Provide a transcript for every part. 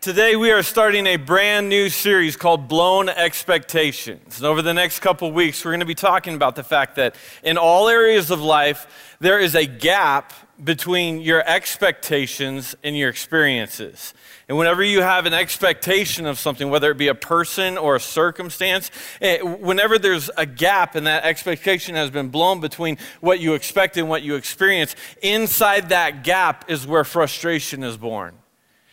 Today, we are starting a brand new series called Blown Expectations. And over the next couple weeks, we're going to be talking about the fact that in all areas of life, there is a gap between your expectations and your experiences. And whenever you have an expectation of something, whether it be a person or a circumstance, eh, whenever there's a gap and that expectation has been blown between what you expect and what you experience, inside that gap is where frustration is born.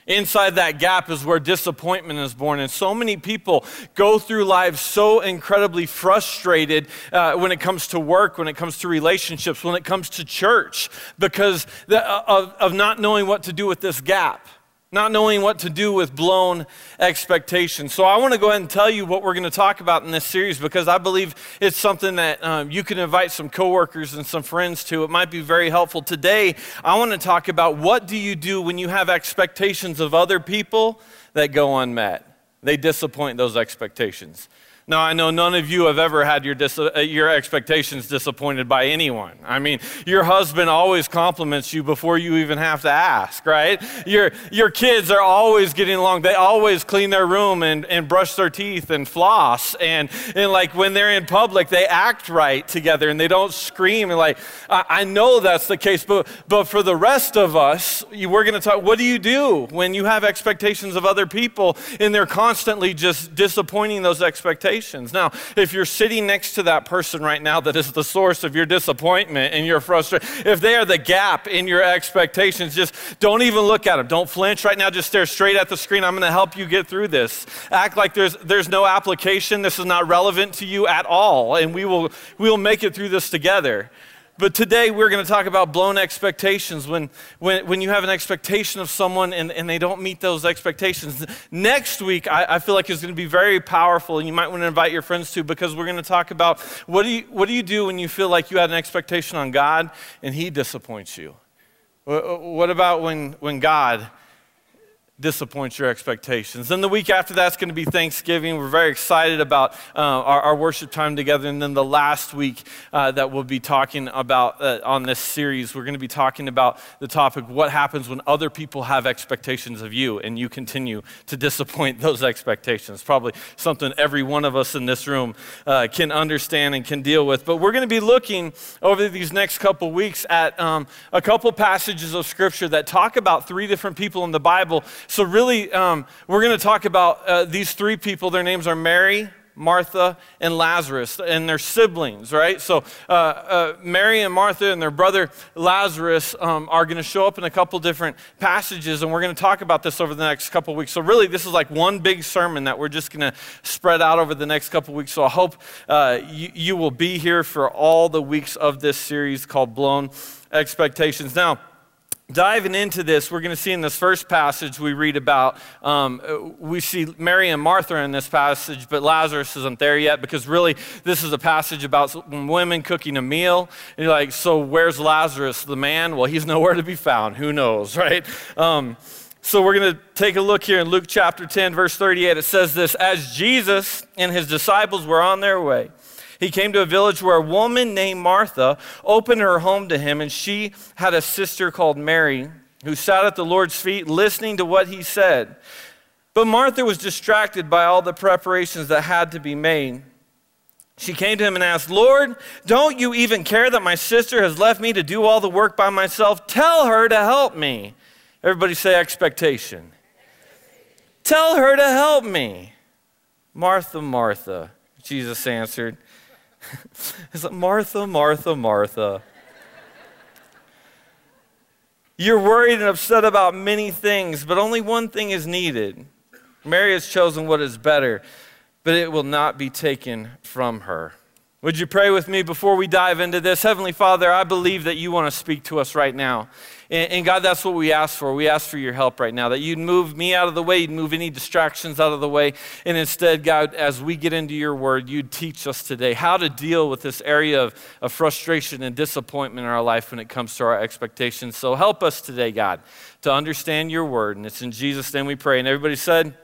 Inside that gap is where disappointment is born. And so many people go through lives so incredibly frustrated uh, when it comes to work, when it comes to relationships, when it comes to church, because uh, of, of not knowing what to do with this gap not knowing what to do with blown expectations. So, I want to go ahead and tell you what we're going to talk about in this series because I believe it's something that um, you can invite some coworkers and some friends to. It might be very helpful. Today, I want to talk about what do you do when you have expectations of other people that go unmet? They disappoint those expectations. Now, I know none of you have ever had your, dis- uh, your expectations disappointed by anyone. I mean, your husband always compliments you before you even have to ask, right? Your, your kids are always getting along. They always clean their room and, and brush their teeth and floss. And, and like when they're in public, they act right together and they don't scream. And like, I, I know that's the case, but, but for the rest of us, we're going to talk what do you do when you have expectations of other people and they're constantly just disappointing those expectations? Now, if you're sitting next to that person right now that is the source of your disappointment and your frustration, if they are the gap in your expectations, just don't even look at them. Don't flinch right now. Just stare straight at the screen. I'm going to help you get through this. Act like there's, there's no application. This is not relevant to you at all. And we will, we will make it through this together. But today we're going to talk about blown expectations when, when, when you have an expectation of someone and, and they don't meet those expectations. Next week, I, I feel like is going to be very powerful, and you might want to invite your friends to because we're going to talk about what do, you, what do you do when you feel like you had an expectation on God and He disappoints you? What about when, when God disappoints your expectations. Then the week after that's going to be Thanksgiving. We're very excited about uh, our, our, worship time together. And then the last week uh, that we'll be talking about uh, on this series, we're going to be talking about the topic what happens when other people have expectations of you and you continue to disappoint those expectations. Probably something every one of us in this room uh, can understand and can deal with. But we're going to be looking over these next couple weeks at um, a couple passages of scripture that talk about three different people in the Bible so, really, um, we're going to talk about uh, these three people. Their names are Mary, Martha, and Lazarus, and their siblings, right? So, uh, uh, Mary and Martha and their brother Lazarus um, are going to show up in a couple different passages, and we're going to talk about this over the next couple weeks. So, really, this is like one big sermon that we're just going to spread out over the next couple weeks. So, I hope uh, you, you will be here for all the weeks of this series called Blown Expectations. Now, diving into this, we're going to see in this first passage we read about, um, we see Mary and Martha in this passage, but Lazarus isn't there yet because really this is a passage about women cooking a meal. And you're like, so where's Lazarus, the man? Well, he's nowhere to be found. Who knows, right? Um, so we're going to take a look here in Luke chapter 10, verse 38. It says this As Jesus and his disciples were on their way, he came to a village where a woman named Martha opened her home to him, and she had a sister called Mary who sat at the Lord's feet listening to what he said. But Martha was distracted by all the preparations that had to be made. She came to him and asked, Lord, don't you even care that my sister has left me to do all the work by myself? Tell her to help me. Everybody say expectation. Tell her to help me. Martha, Martha, Jesus answered. it's like, Martha, Martha, Martha. You're worried and upset about many things, but only one thing is needed. Mary has chosen what is better, but it will not be taken from her. Would you pray with me before we dive into this? Heavenly Father, I believe that you want to speak to us right now. And, and, God, that's what we ask for. We ask for your help right now, that you'd move me out of the way, you'd move any distractions out of the way. And instead, God, as we get into your word, you'd teach us today how to deal with this area of, of frustration and disappointment in our life when it comes to our expectations. So help us today, God, to understand your word. And it's in Jesus' name we pray. And everybody said,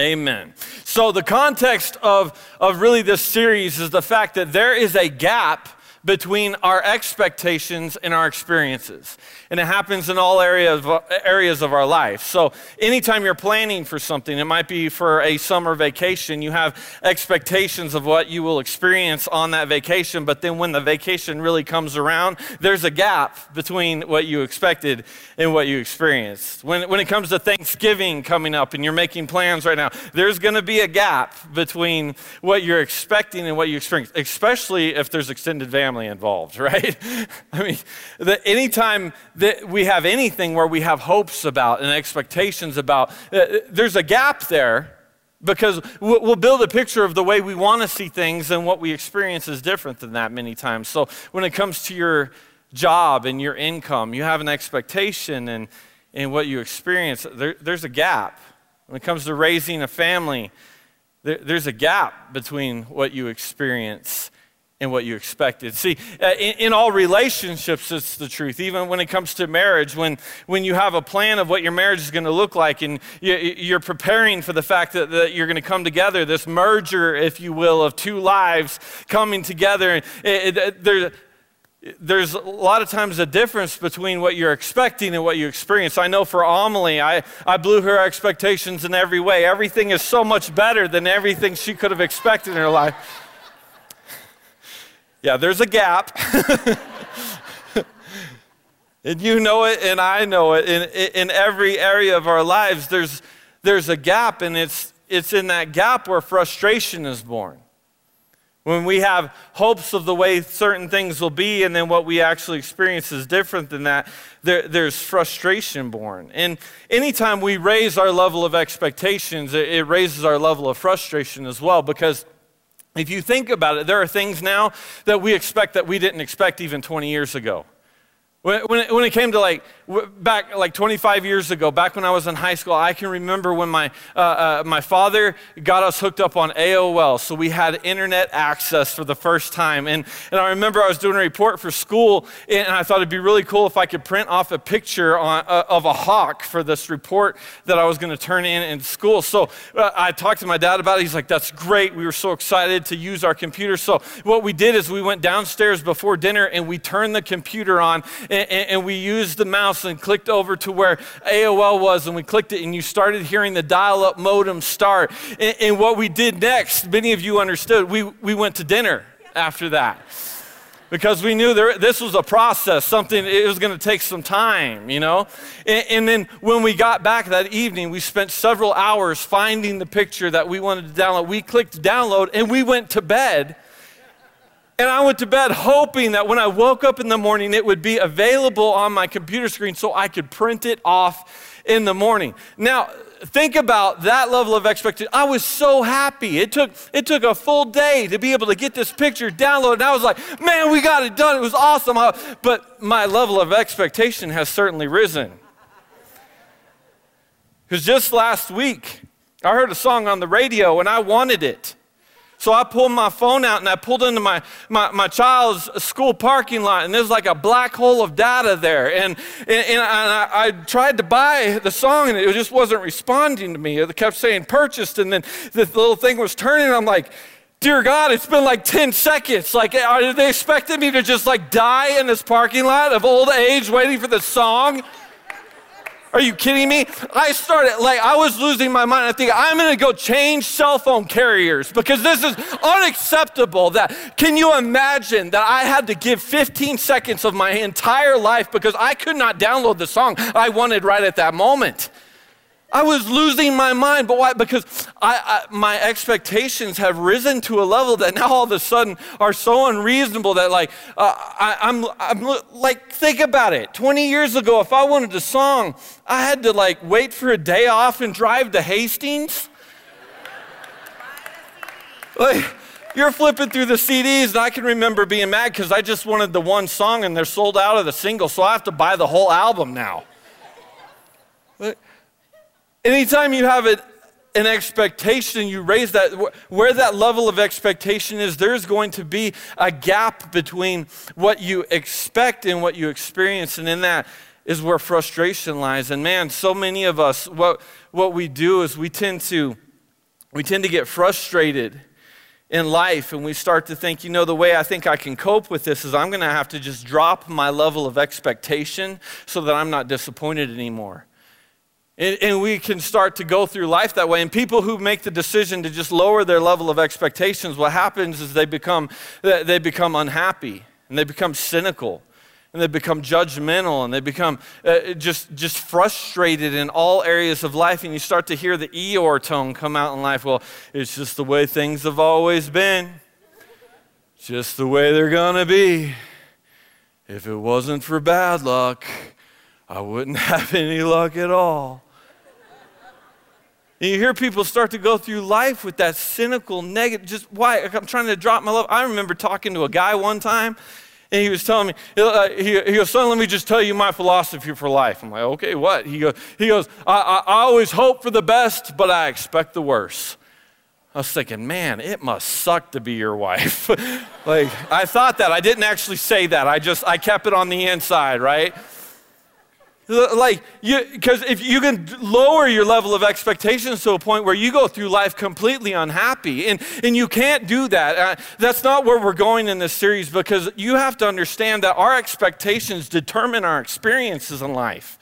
Amen. So, the context of, of really this series is the fact that there is a gap between our expectations and our experiences. And it happens in all areas of, areas of our life. So, anytime you're planning for something, it might be for a summer vacation, you have expectations of what you will experience on that vacation. But then when the vacation really comes around, there's a gap between what you expected and what you experienced. When, when it comes to Thanksgiving coming up and you're making plans right now, there's going to be a gap between what you're expecting and what you experience, especially if there's extended family family involved, right? I mean, the, anytime that we have anything where we have hopes about and expectations about, uh, there's a gap there because we'll build a picture of the way we want to see things and what we experience is different than that many times. So when it comes to your job and your income, you have an expectation and, and what you experience, there, there's a gap. When it comes to raising a family, there, there's a gap between what you experience and what you expected. See, uh, in, in, all relationships, it's the truth. Even when it comes to marriage, when, when you have a plan of what your marriage is going to look like and you, are preparing for the fact that, that you're going to come together, this merger, if you will, of two lives coming together, it, it, there, there's a lot of times a difference between what you're expecting and what you experience. I know for Amelie, I, I blew her expectations in every way. Everything is so much better than everything she could have expected in her life. Yeah, there's a gap. and you know it, and I know it. In, in every area of our lives, there's, there's a gap, and it's, it's in that gap where frustration is born. When we have hopes of the way certain things will be, and then what we actually experience is different than that, there, there's frustration born. And anytime we raise our level of expectations, it, it raises our level of frustration as well because if you think about it, there are things now that we expect that we didn't expect even 20 years ago. When, it, when it came to like back like 25 years ago, back when I was in high school, I can remember when my, uh, uh, my father got us hooked up on AOL. So we had internet access for the first time. And, and I remember I was doing a report for school, and I thought it'd be really cool if I could print off a picture on, uh, of a hawk for this report that I was going to turn in in school. So uh, I talked to my dad about it. He's like, that's great. We were so excited to use our computer. So what we did is we went downstairs before dinner and we turned the computer on and, and, we used the mouse and clicked over to where AOL was, and we clicked it, and you started hearing the dial up modem start. And, and what we did next, many of you understood, we, we went to dinner after that because we knew there, this was a process, something, it was going to take some time, you know? And, and, then when we got back that evening, we spent several hours finding the picture that we wanted to download. We clicked download and we went to bed and I went to bed hoping that when I woke up in the morning, it would be available on my computer screen so I could print it off in the morning. Now, think about that level of expectation. I was so happy. It took, it took a full day to be able to get this picture downloaded. And I was like, man, we got it done. It was awesome. But my level of expectation has certainly risen. Because just last week, I heard a song on the radio and I wanted it. So I pulled my phone out and I pulled into my, my, my child's school parking lot, and there's like a black hole of data there. And, and, and I, I, tried to buy the song, and it just wasn't responding to me. It kept saying purchased, and then the little thing was turning, and I'm like, Dear God, it's been like 10 seconds. Like, are they expecting me to just like die in this parking lot of old age waiting for the song? Are you kidding me? I started, like, I was losing my mind. I think I'm gonna go change cell phone carriers because this is unacceptable. That, can you imagine that I had to give 15 seconds of my entire life because I could not download the song I wanted right at that moment? I was losing my mind, but why? Because I, I, my expectations have risen to a level that now all of a sudden are so unreasonable that, like, uh, I, I'm, I'm like, think about it. 20 years ago, if I wanted a song, I had to like wait for a day off and drive to Hastings. like, you're flipping through the CDs, and I can remember being mad because I just wanted the one song and they're sold out of the single, so I have to buy the whole album now. Anytime you have it, an expectation, you raise that, where that level of expectation is, there's going to be a gap between what you expect and what you experience. And in that is where frustration lies. And man, so many of us, what, what we do is we tend to, we tend to get frustrated in life and we start to think, you know, the way I think I can cope with this is I'm going to have to just drop my level of expectation so that I'm not disappointed anymore. And, and, we can start to go through life that way. And people who make the decision to just lower their level of expectations, what happens is they become, they become unhappy and they become cynical and they become judgmental and they become uh, just, just frustrated in all areas of life. And you start to hear the Eeyore tone come out in life. Well, it's just the way things have always been, just the way they're going to be. If it wasn't for bad luck, I wouldn't have any luck at all. And you hear people start to go through life with that cynical, negative, just why? I'm trying to drop my love. I remember talking to a guy one time, and he was telling me, uh, he, he goes, son, let me just tell you my philosophy for life. I'm like, okay, what? He goes, he goes I, I always hope for the best, but I expect the worst. I was thinking, man, it must suck to be your wife. like, I thought that. I didn't actually say that. I just, I kept it on the inside, right? Like, because if you can lower your level of expectations to a point where you go through life completely unhappy, and, and you can't do that. Uh, that's not where we're going in this series because you have to understand that our expectations determine our experiences in life.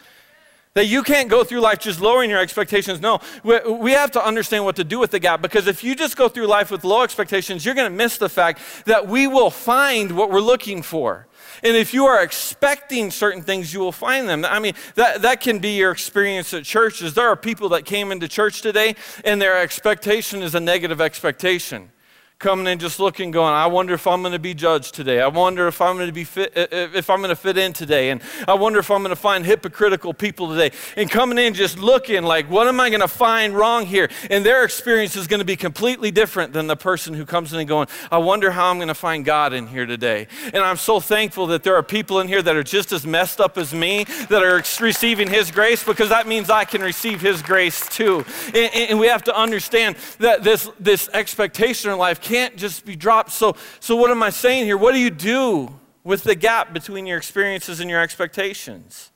That you can't go through life just lowering your expectations. No, we, have to understand what to do with the gap because if you just go through life with low expectations, you're going to miss the fact that we will find what we're looking for. And if you are expecting certain things, you will find them. I mean, that, that can be your experience at churches. There are people that came into church today and their expectation is a negative expectation coming in just looking going i wonder if i'm going to be judged today. I wonder if i'm going to be fit if i'm going to fit in today. And i wonder if i'm going to find hypocritical people today. And coming in just looking like what am i going to find wrong here? And their experience is going to be completely different than the person who comes in and going i wonder how i'm going to find god in here today. And i'm so thankful that there are people in here that are just as messed up as me that are receiving his grace because that means i can receive his grace too. And, and we have to understand that this this expectation in life can't just be dropped. So, so what am I saying here? What do you do with the gap between your experiences and your expectations?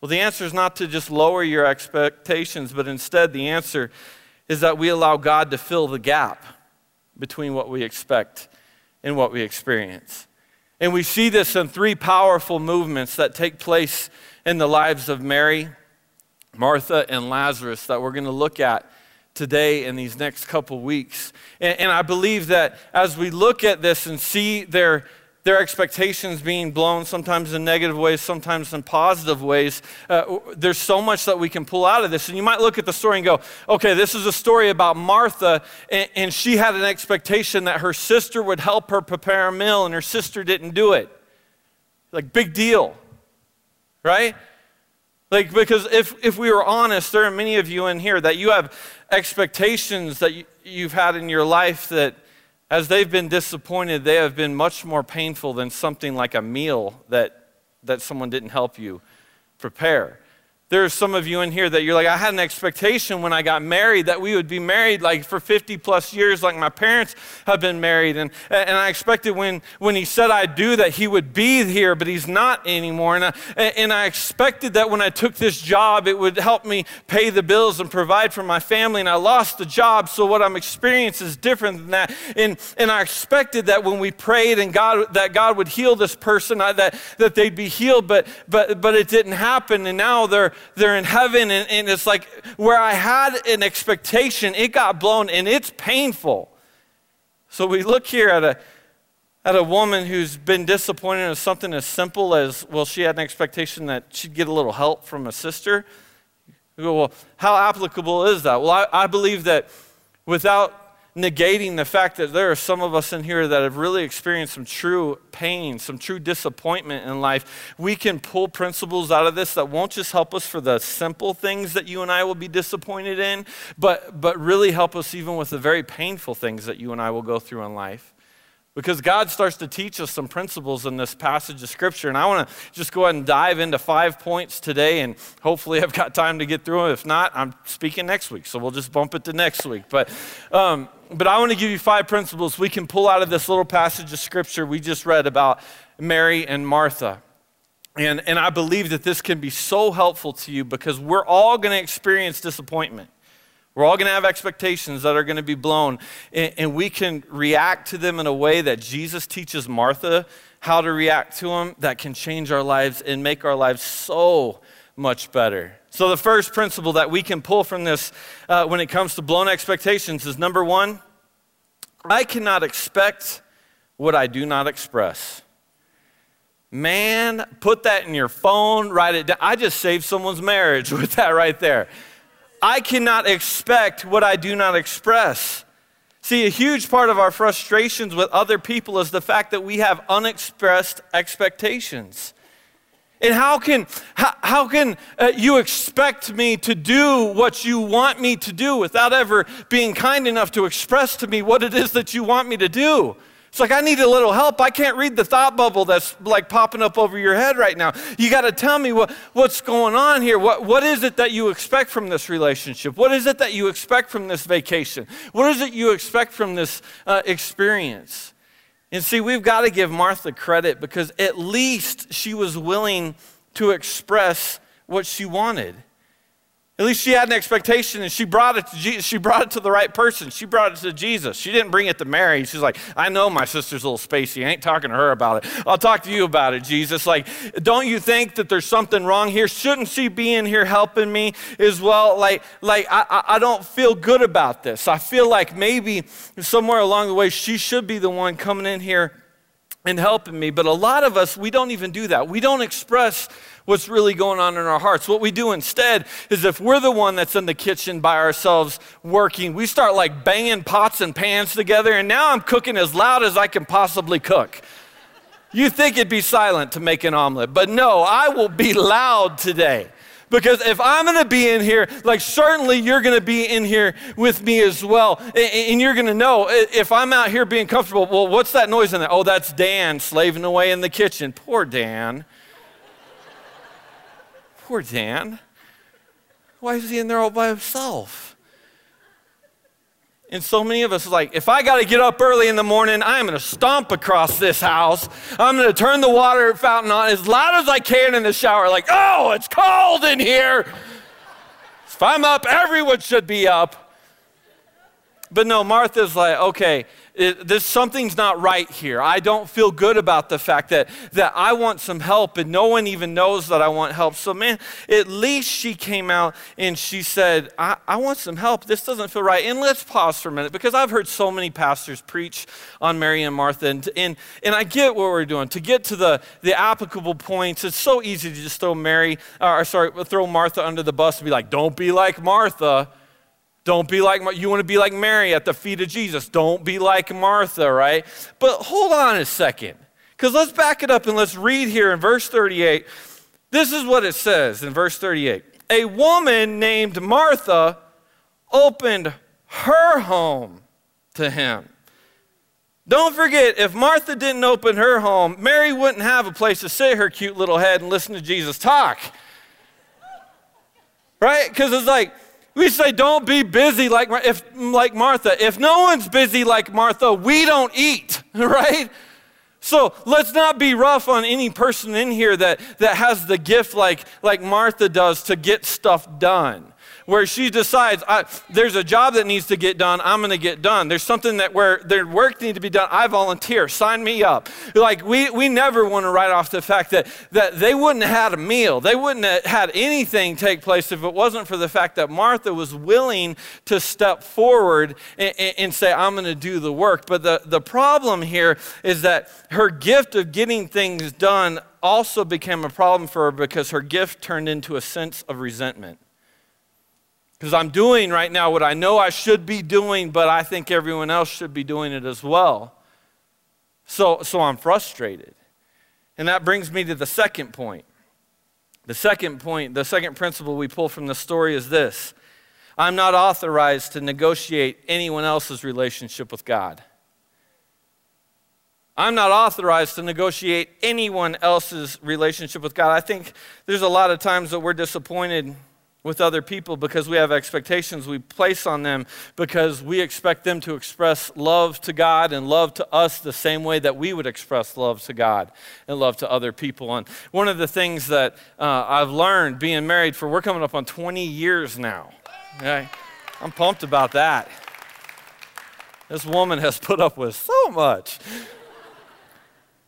Well, the answer is not to just lower your expectations, but instead the answer is that we allow God to fill the gap between what we expect and what we experience. And we see this in three powerful movements that take place in the lives of Mary, Martha, and Lazarus that we're going to look at today and these next couple weeks. And, and, I believe that as we look at this and see their, their expectations being blown, sometimes in negative ways, sometimes in positive ways, uh, there's so much that we can pull out of this. And you might look at the story and go, okay, this is a story about Martha, and, and she had an expectation that her sister would help her prepare a meal, and her sister didn't do it. Like, big deal, right? Like, because if, if we were honest, there are many of you in here that you have expectations that you, you've had in your life that as they've been disappointed, they have been much more painful than something like a meal that, that someone didn't help you prepare. There's some of you in here that you're like, I had an expectation when I got married that we would be married like for 50 plus years, like my parents have been married. And, and I expected when, when he said I'd do that, he would be here, but he's not anymore. And I, and I expected that when I took this job, it would help me pay the bills and provide for my family. And I lost the job, so what I'm experiencing is different than that. And, and I expected that when we prayed and God, that God would heal this person, that, that they'd be healed, but, but, but it didn't happen. And now they're they're in heaven, and, and it's like where I had an expectation, it got blown, and it's painful. So we look here at a at a woman who's been disappointed in something as simple as, well, she had an expectation that she'd get a little help from a sister. We go, well, how applicable is that? Well, I, I believe that without negating the fact that there are some of us in here that have really experienced some true pain, some true disappointment in life. We can pull principles out of this that won't just help us for the simple things that you and I will be disappointed in, but, but really help us even with the very painful things that you and I will go through in life. Because God starts to teach us some principles in this passage of Scripture. And I want to just go ahead and dive into five points today. And hopefully, I've got time to get through them. If not, I'm speaking next week. So we'll just bump it to next week. But, um, but I want to give you five principles we can pull out of this little passage of Scripture we just read about Mary and Martha. And, and I believe that this can be so helpful to you because we're all going to experience disappointment. We're all going to have expectations that are going to be blown, and, and, we can react to them in a way that Jesus teaches Martha how to react to them that can change our lives and make our lives so much better. So, the first principle that we can pull from this uh, when it comes to blown expectations is number one, I cannot expect what I do not express. Man, put that in your phone, write it down. I just saved someone's marriage with that right there. I cannot expect what I do not express. See, a huge part of our frustrations with other people is the fact that we have unexpressed expectations. And how can, how, how can uh, you expect me to do what you want me to do without ever being kind enough to express to me what it is that you want me to do? It's like, I need a little help. I can't read the thought bubble that's like popping up over your head right now. You got to tell me what, what's going on here. What, what is it that you expect from this relationship? What is it that you expect from this vacation? What is it you expect from this uh, experience? And see, we've got to give Martha credit because at least she was willing to express what she wanted. At least she had an expectation and she brought it to Jesus. She brought it to the right person. She brought it to Jesus. She didn't bring it to Mary. She's like, I know my sister's a little spacey. I ain't talking to her about it. I'll talk to you about it, Jesus. Like, don't you think that there's something wrong here? Shouldn't she be in here helping me as well? Like, like I, I don't feel good about this. I feel like maybe somewhere along the way she should be the one coming in here and helping me. But a lot of us, we don't even do that. We don't express what's really going on in our hearts. What we do instead is if we're the one that's in the kitchen by ourselves working, we start like banging pots and pans together, and now I'm cooking as loud as I can possibly cook. You think it'd be silent to make an omelet, but no, I will be loud today. Because if I'm to be in here, like certainly you're to be in here with me as well. And you're to know if I'm out here being comfortable, well, what's that noise in there? Oh, that's Dan slaving away in the kitchen. Poor Dan. Poor Dan. Why is he in there all by himself? And so many of us like, if I got to get up early in the morning, I'm going to stomp across this house. I'm going to turn the water fountain on as loud as I can in the shower, like, oh, it's cold in here. If I'm up, everyone should be up. But no, Martha's like, okay, it, this something's not right here. I don't feel good about the fact that, that I want some help and no one even knows that I want help. So, man, at least she came out and she said, I, I want some help. This doesn't feel right. And let's pause for a minute because I've heard so many pastors preach on Mary and Martha, and, and, and I get what we're doing. To get to the, the applicable points, it's so easy to just throw Mary, uh, or sorry, throw Martha under the bus and be like, don't be like Martha. Don't be like, you want to be like Mary at the feet of Jesus. Don't be like Martha, right? But hold on a second, because let's back it up and let's read here in verse 38. This is what it says in verse 38 A woman named Martha opened her home to him. Don't forget, if Martha didn't open her home, Mary wouldn't have a place to sit her cute little head and listen to Jesus talk. Right? Because it's like, we say, don't be busy like, if, like Martha. If no one's busy like Martha, we don't eat, right? So let's not be rough on any person in here that, that has the gift like, like Martha does to get stuff done where she decides there's a job that needs to get done i'm going to get done. There's something that where their work needs to be done i volunteer sign me up. Like we, we never want to write off the fact that, that they wouldn't have had a meal they wouldn't have had anything take place if it wasn't for the fact that martha was willing to step forward and, and, and say i'm going to do the work. But the, the problem here is that her gift of getting things done also became a problem for her because her gift turned into a sense of resentment Because I'm doing right now what I know I should be doing, but I think everyone else should be doing it as well. So, so I'm frustrated. And that brings me to the second point. The second point, the second principle we pull from the story is this I'm not authorized to negotiate anyone else's relationship with God. I'm not authorized to negotiate anyone else's relationship with God. I think there's a lot of times that we're disappointed with other people because we have expectations we place on them because we expect them to express love to God and love to us the same way that we would express love to God and love to other people. And one of the things that uh, I've learned being married for, we're coming up on 20 years now. Okay? I'm pumped about that. This woman has put up with so much.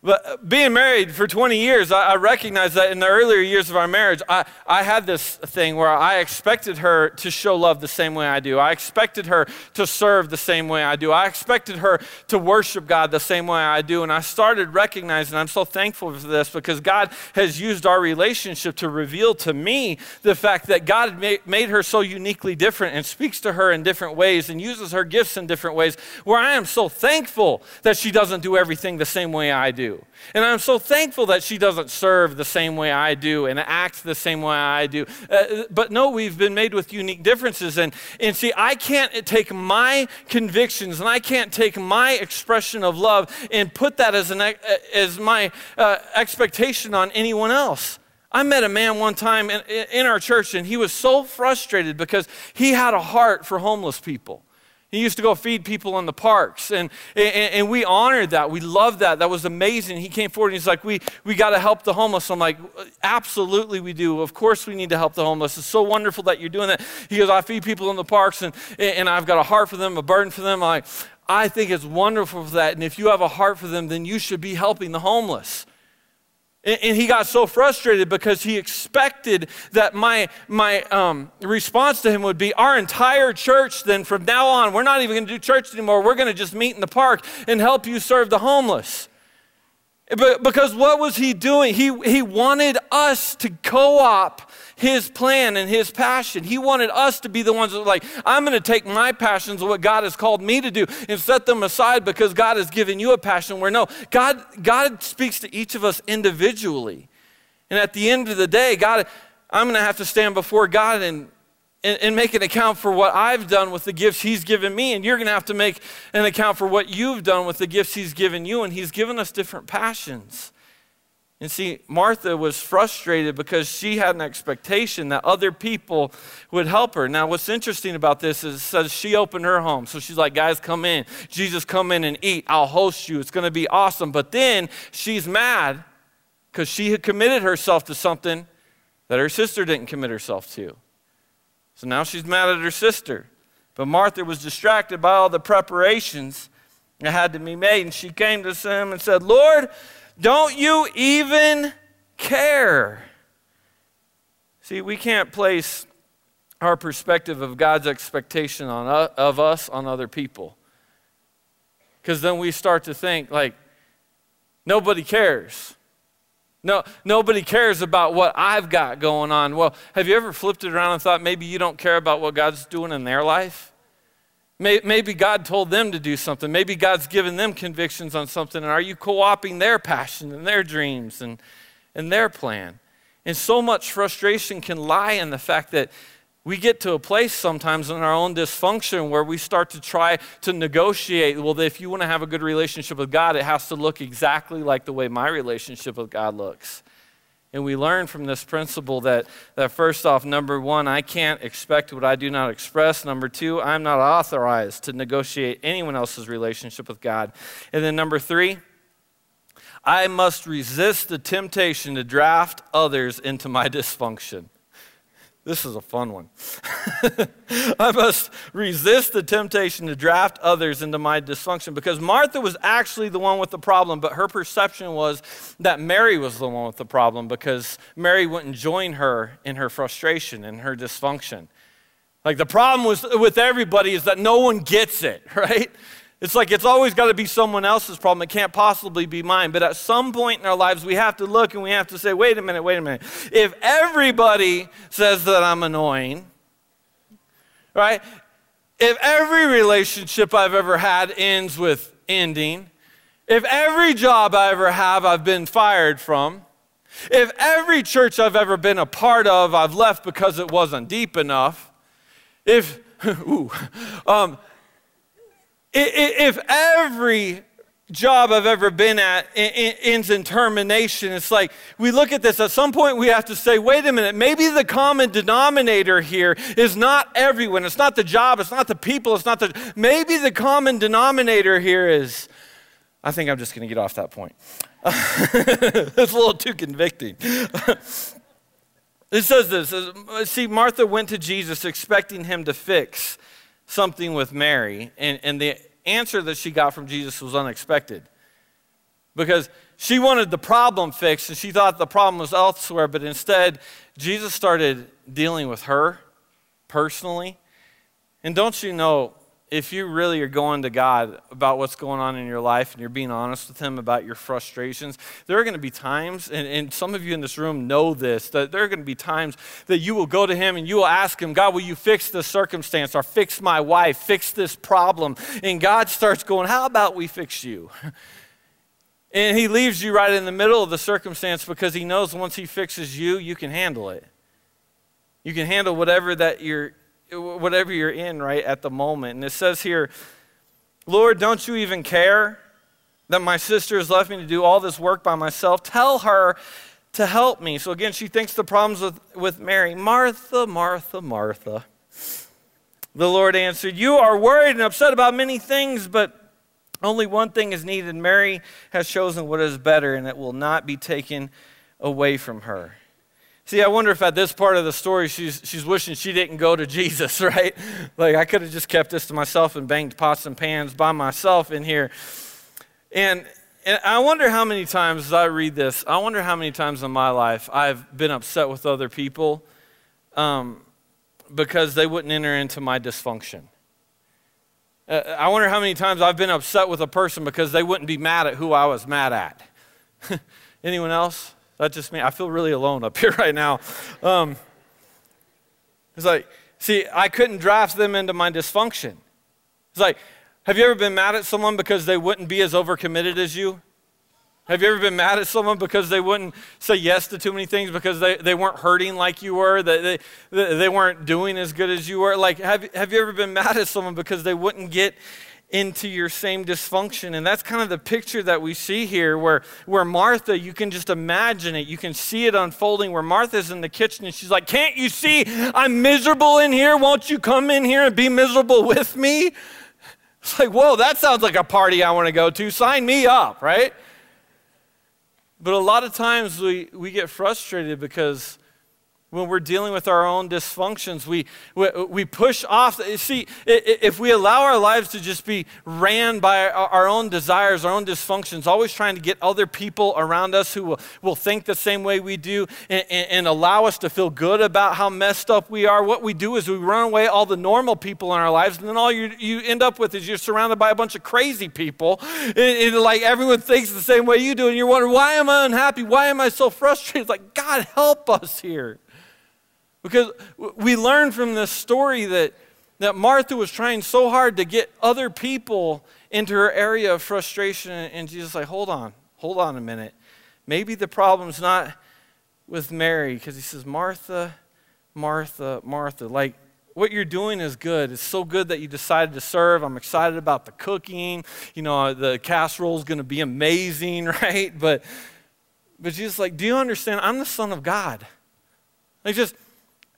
But uh, being married for 20 years, I, I recognize that in the earlier years of our marriage, I, I had this thing where I expected her to show love the same way I do. I expected her to serve the same way I do. I expected her to worship God the same way I do. And I started recognizing, I'm so thankful for this because God has used our relationship to reveal to me the fact that God made, made her so uniquely different and speaks to her in different ways and uses her gifts in different ways, where I am so thankful that she doesn't do everything the same way I do. And I'm so thankful that she doesn't serve the same way I do and act the same way I do. Uh, but no, we've been made with unique differences. And, and see, I can't take my convictions and I can't take my expression of love and put that as, an, as my uh, expectation on anyone else. I met a man one time in, in our church, and he was so frustrated because he had a heart for homeless people. He used to go feed people in the parks, and, and, and we honored that. We loved that. That was amazing. He came forward and he's like, We, we got to help the homeless. I'm like, Absolutely, we do. Of course, we need to help the homeless. It's so wonderful that you're doing that. He goes, I feed people in the parks, and, and I've got a heart for them, a burden for them. I'm I think it's wonderful for that. And if you have a heart for them, then you should be helping the homeless. And he got so frustrated because he expected that my, my um, response to him would be our entire church, then from now on, we're not even going to do church anymore. We're going to just meet in the park and help you serve the homeless. But because what was he doing? He, he wanted us to co op his plan and his passion. He wanted us to be the ones that were like, I'm going to take my passions of what God has called me to do and set them aside because God has given you a passion where no, God, God speaks to each of us individually. And at the end of the day, God, I'm going to have to stand before God and and, and, make an account for what I've done with the gifts He's given me. And you're going to have to make an account for what you've done with the gifts He's given you. And He's given us different passions. And see, Martha was frustrated because she had an expectation that other people would help her. Now, what's interesting about this is it says she opened her home. So she's like, guys, come in. Jesus, come in and eat. I'll host you. It's going to be awesome. But then she's mad because she had committed herself to something that her sister didn't commit herself to. So now she's mad at her sister. But Martha was distracted by all the preparations that had to be made. And she came to him and said, Lord, don't you even care? See, we can't place our perspective of God's expectation on, of us on other people. Because then we start to think, like, nobody cares. No, nobody cares about what I've got going on. Well, have you ever flipped it around and thought maybe you don't care about what God's doing in their life? Maybe God told them to do something. Maybe God's given them convictions on something. And are you co opting their passion and their dreams and, and their plan? And so much frustration can lie in the fact that we get to a place sometimes in our own dysfunction where we start to try to negotiate. Well, if you want to have a good relationship with God, it has to look exactly like the way my relationship with God looks. And we learn from this principle that, that first off, number one, I can't expect what I do not express. Number two, I'm not authorized to negotiate anyone else's relationship with God. And then number three, I must resist the temptation to draft others into my dysfunction. This is a fun one. I must resist the temptation to draft others into my dysfunction because Martha was actually the one with the problem, but her perception was that Mary was the one with the problem because Mary wouldn't join her in her frustration and her dysfunction. Like the problem was with everybody is that no one gets it, right? It's like it's always got to be someone else's problem. It can't possibly be mine. But at some point in our lives, we have to look and we have to say, wait a minute, wait a minute. If everybody says that I'm annoying, right? If every relationship I've ever had ends with ending, if every job I ever have I've been fired from, if every church I've ever been a part of I've left because it wasn't deep enough, if, ooh, um, if every job I've ever been at ends in termination. It's like we look at this, at some point we have to say, wait a minute, maybe the common denominator here is not everyone. It's not the job, it's not the people, it's not the. Maybe the common denominator here is. I think I'm just going to get off that point. it's a little too convicting. it says this See, Martha went to Jesus expecting him to fix something with Mary, and, and the answer that she got from Jesus was unexpected. Because she wanted the problem fixed and she thought the problem was elsewhere, but instead, Jesus started dealing with her personally. And don't you know, if you really are going to God about what's going on in your life and you're being honest with Him about your frustrations, there are going to be times, and, and, some of you in this room know this, that there are going to be times that you will go to Him and you will ask Him, God, will you fix this circumstance or fix my wife, fix this problem? And God starts going, How about we fix you? And He leaves you right in the middle of the circumstance because He knows once He fixes you, you can handle it. You can handle whatever that you're whatever you're in right at the moment. And it says here, Lord, don't you even care that my sister has left me to do all this work by myself? Tell her to help me. So again, she thinks the problems with, with Mary. Martha, Martha, Martha. The Lord answered, You are worried and upset about many things, but only one thing is needed. Mary has chosen what is better, and it will not be taken away from her. See, I wonder if at this part of the story she's, she's wishing she didn't go to Jesus, right? Like, I could have just kept this to myself and banged pots and pans by myself in here. And, and I wonder how many times as I read this, I wonder how many times in my life I've been upset with other people um, because they wouldn't enter into my dysfunction. Uh, I wonder how many times I've been upset with a person because they wouldn't be mad at who I was mad at. Anyone else? That's just me. I feel really alone up here right now. Um, it's like, see, I couldn't draft them into my dysfunction. It's like, have you ever been mad at someone because they wouldn't be as overcommitted as you? Have you ever been mad at someone because they wouldn't say yes to too many things because they, they weren't hurting like you were, they, they, they weren't doing as good as you were? Like, have, have you ever been mad at someone because they wouldn't get into your same dysfunction. And that's kind of the picture that we see here where, where Martha, you can just imagine it. You can see it unfolding where Martha's in the kitchen and she's like, Can't you see I'm miserable in here? Won't you come in here and be miserable with me? It's like, Whoa, that sounds like a party I want to go to. Sign me up, right? But a lot of times we, we get frustrated because when we're dealing with our own dysfunctions. We, we, we, push off. See, if we allow our lives to just be ran by our own desires, our own dysfunctions, always trying to get other people around us who will, will think the same way we do and, and, allow us to feel good about how messed up we are, what we do is we run away all the normal people in our lives, and then all you, you end up with is you're surrounded by a bunch of crazy people. And, and like everyone thinks the same way you do, and you're wondering, why am I unhappy? Why am I so frustrated? It's like, God, help us here. Because we learn from this story that, that Martha was trying so hard to get other people into her area of frustration. And Jesus like, hold on, hold on a minute. Maybe the problem's not with Mary, because he says, Martha, Martha, Martha. Like, what you're doing is good. It's so good that you decided to serve. I'm excited about the cooking. You know, the casserole's going to be amazing, right? But, but Jesus, like, do you understand? I'm the Son of God. Like, just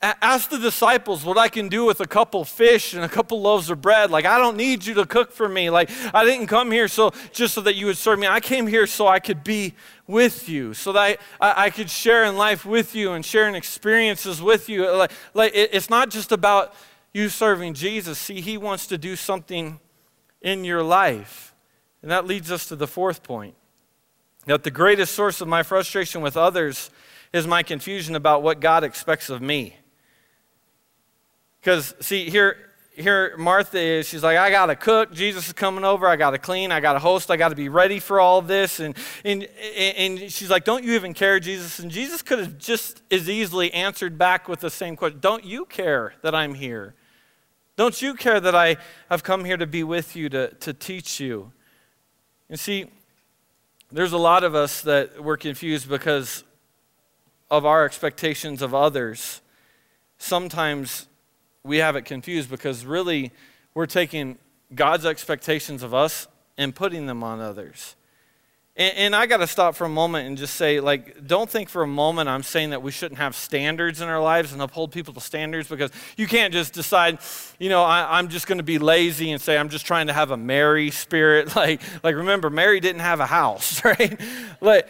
Ask the disciples what I can do with a couple fish and a couple loaves of bread. Like, I don't need you to cook for me. Like, I didn't come here so just so that you would serve me. I came here so I could be with you, so that I, I, could share in life with you and share in experiences with you. Like, like it, it's not just about you serving Jesus. See, He wants to do something in your life. And that leads us to the fourth point that the greatest source of my frustration with others is my confusion about what God expects of me. Because, see, here, here Martha is, she's like, I got to cook. Jesus is coming over. I got to clean. I got to host. I got to be ready for all this. And, and, and she's like, Don't you even care, Jesus? And Jesus could have just as easily answered back with the same question Don't you care that I'm here? Don't you care that I have come here to be with you, to, to teach you? And see, there's a lot of us that we're confused because of our expectations of others. Sometimes we have it confused because really we're taking God's expectations of us and putting them on others. And, and I got to stop for a moment and just say, like, don't think for a moment I'm saying that we shouldn't have standards in our lives and uphold people to standards because you can't just decide, you know, I, am just going to be lazy and say I'm just trying to have a Mary spirit. Like, like remember, Mary didn't have a house, right? like,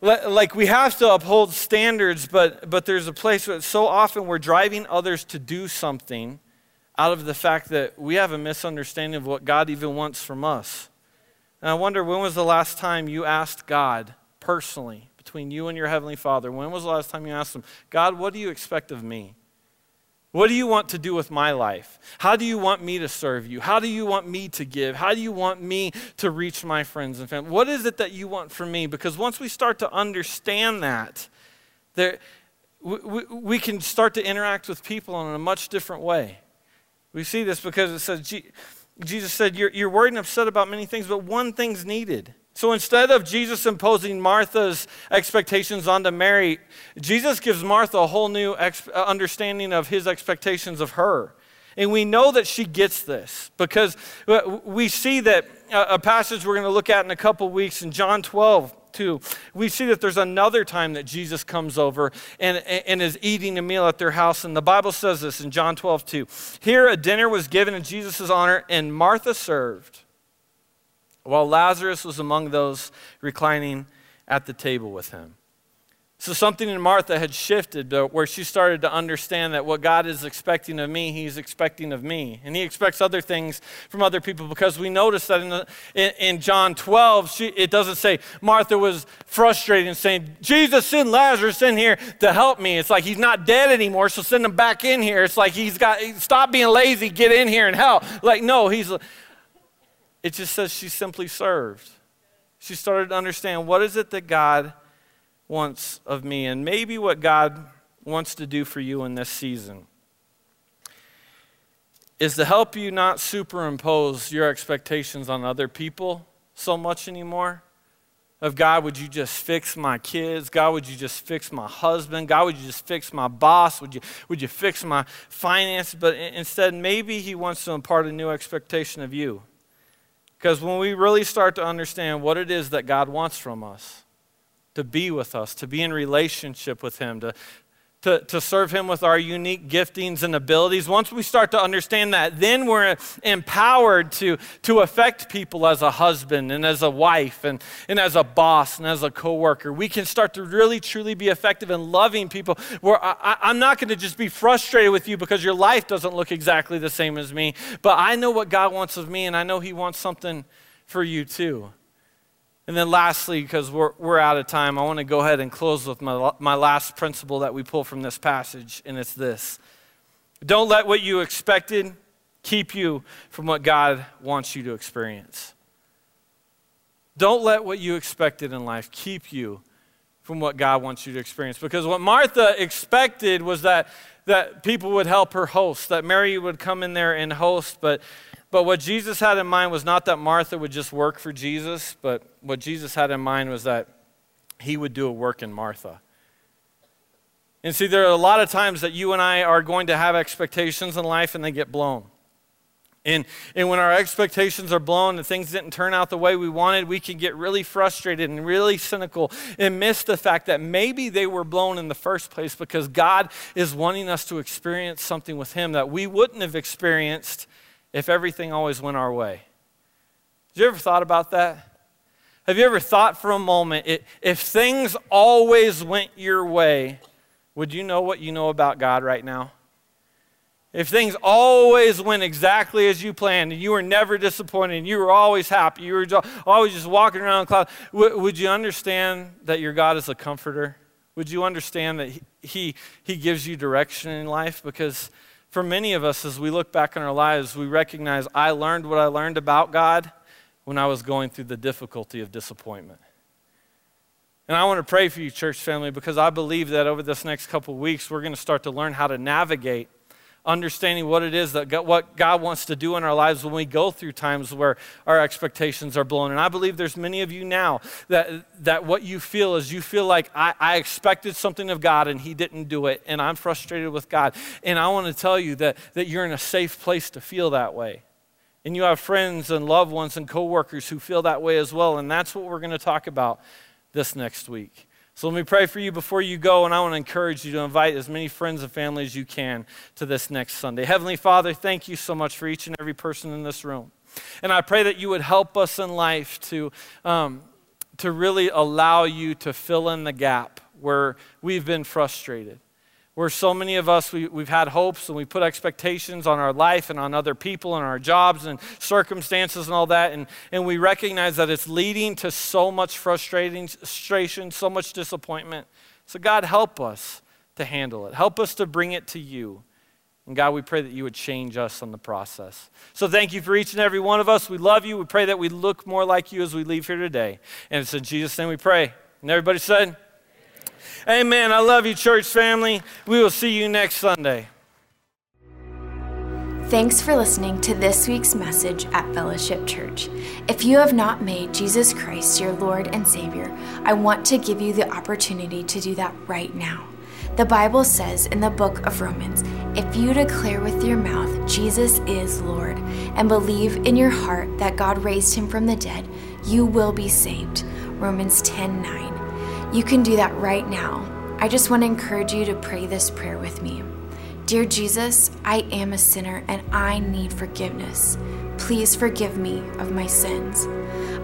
like we have to uphold standards, but, but there's a place where so often we're driving others to do something out of the fact that we have a misunderstanding of what God even wants from us. And I wonder when was the last time you asked God personally, between you and your Heavenly Father, when was the last time you asked Him, God, what do you expect of me? What do you want to do with my life? How do you want me to serve you? How do you want me to give? How do you want me to reach my friends and family? What is it that you want from me? Because once we start to understand that, there, we, we can start to interact with people in a much different way. We see this because it says, Jesus said, you're, you're worried and upset about many things, but one thing's needed. So instead of Jesus imposing Martha's expectations onto Mary, Jesus gives Martha a whole new ex- uh, understanding of his expectations of her. And we know that she gets this because uh, we see that uh, a passage we're going to look at in a couple weeks in John 12 2, we see that there's another time that Jesus comes over and, and is eating a meal at their house. And the Bible says this in John 12 2. Here a dinner was given in Jesus' honor, and Martha served, while Lazarus was among those reclining at the table with him. So something in Martha had shifted uh, where she started to understand that what God is expecting of me, He's expecting of me. And He expects other things from other people because we notice that in, the, in, in, John 12, she, it doesn't say Martha was frustrated and saying, Jesus, send Lazarus in here to help me. It's like He's not dead anymore, so send him back in here. It's like He's got, stop being lazy, get in here and help. Like, no, He's, it just says she simply served. She started to understand what is it that God wants of me, and maybe what God wants to do for you in this season is to help you not superimpose your expectations on other people so much anymore. Of God, would you just fix my kids? God, would you just fix my husband? God, would you just fix my boss? Would you, would you fix my finances? But instead, maybe He wants to impart a new expectation of you. Because when we really start to understand what it is that God wants from us, to be with us, to be in relationship with Him, to, to, to serve Him with our unique giftings and abilities. Once we start to understand that, then we're empowered to, to affect people as a husband and as a wife and, and as a boss and as a coworker. We can start to really, truly be effective in loving people where I, I'm not going to just be frustrated with you because your life doesn't look exactly the same as me, but I know what God wants of me and I know He wants something for you too. And then, lastly, because we're, we're out of time, I want to go ahead and close with my, my last principle that we pull from this passage, and it's this Don't let what you expected keep you from what God wants you to experience. Don't let what you expected in life keep you from what God wants you to experience. Because what Martha expected was that, that people would help her host, that Mary would come in there and host, but but what Jesus had in mind was not that Martha would just work for Jesus, but what Jesus had in mind was that he would do a work in Martha. And see, there are a lot of times that you and I are going to have expectations in life and they get blown. And, and when our expectations are blown and things didn't turn out the way we wanted, we can get really frustrated and really cynical and miss the fact that maybe they were blown in the first place because God is wanting us to experience something with Him that we wouldn't have experienced if everything always went our way. Have you ever thought about that? Have you ever thought for a moment, if things always went your way, would you know what you know about God right now? If things always went exactly as you planned and you were never disappointed and you were always happy, you were always just walking around in cloud, would you understand that your God is a comforter? Would you understand that he, he, he gives you direction in life? Because for many of us, as we look back in our lives, we recognize I learned what I learned about God when I was going through the difficulty of disappointment. And I want to pray for you, church family, because I believe that over this next couple weeks, we're going to start to learn how to navigate understanding what it is that God, what God wants to do in our lives when we go through times where our expectations are blown. And I believe there's many of you now that, that what you feel is you feel like I, I expected something of God and He didn't do it, and I'm frustrated with God. And I want to tell you that, that you're in a safe place to feel that way. And you have friends and loved ones and coworkers who feel that way as well. And that's what we're going to talk about this next week. So let me pray for you before you go, and I want to encourage you to invite as many friends and family as you can to this next Sunday. Heavenly Father, thank you so much for each and every person in this room. And I pray that you would help us in life to, um, to really allow you to fill in the gap where we've been frustrated where so many of us we, we've had hopes and we put expectations on our life and on other people and our jobs and circumstances and all that. And, and we recognize that it's leading to so much frustration so much disappointment. So god help us to handle it. Help us to bring it to you. And god we pray that you would change us on the process. So thank you for each and every one of us. We love you. We pray that we look more like you as we leave here today. And it's in jesus name we pray. And everybody said Amen. I love you, church family. We will see you next Sunday. Thanks for listening to this week's message at Fellowship Church. If you have not made Jesus Christ your Lord and Savior, I want to give you the opportunity to do that right now. The Bible says in the book of Romans if you declare with your mouth Jesus is Lord and believe in your heart that God raised him from the dead, you will be saved. Romans 10 9. You can do that right now. I just want to encourage you to pray this prayer with me. Dear Jesus, I am a sinner and I need forgiveness. Please forgive me of my sins.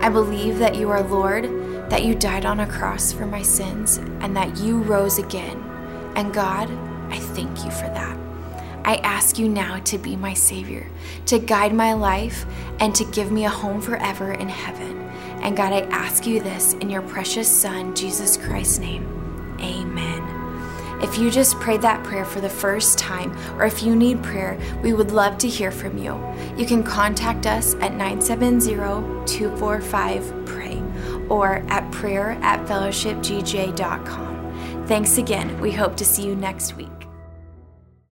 I believe that you are Lord, that you died on a cross for my sins, and that you rose again. And God, I thank you for that. I ask you now to be my Savior, to guide my life, and to give me a home forever in heaven. And God, I ask you this in your precious Son, Jesus Christ's name. Amen. If you just prayed that prayer for the first time, or if you need prayer, we would love to hear from you. You can contact us at 970 245 PRAY or at prayer at fellowshipgj.com. Thanks again. We hope to see you next week.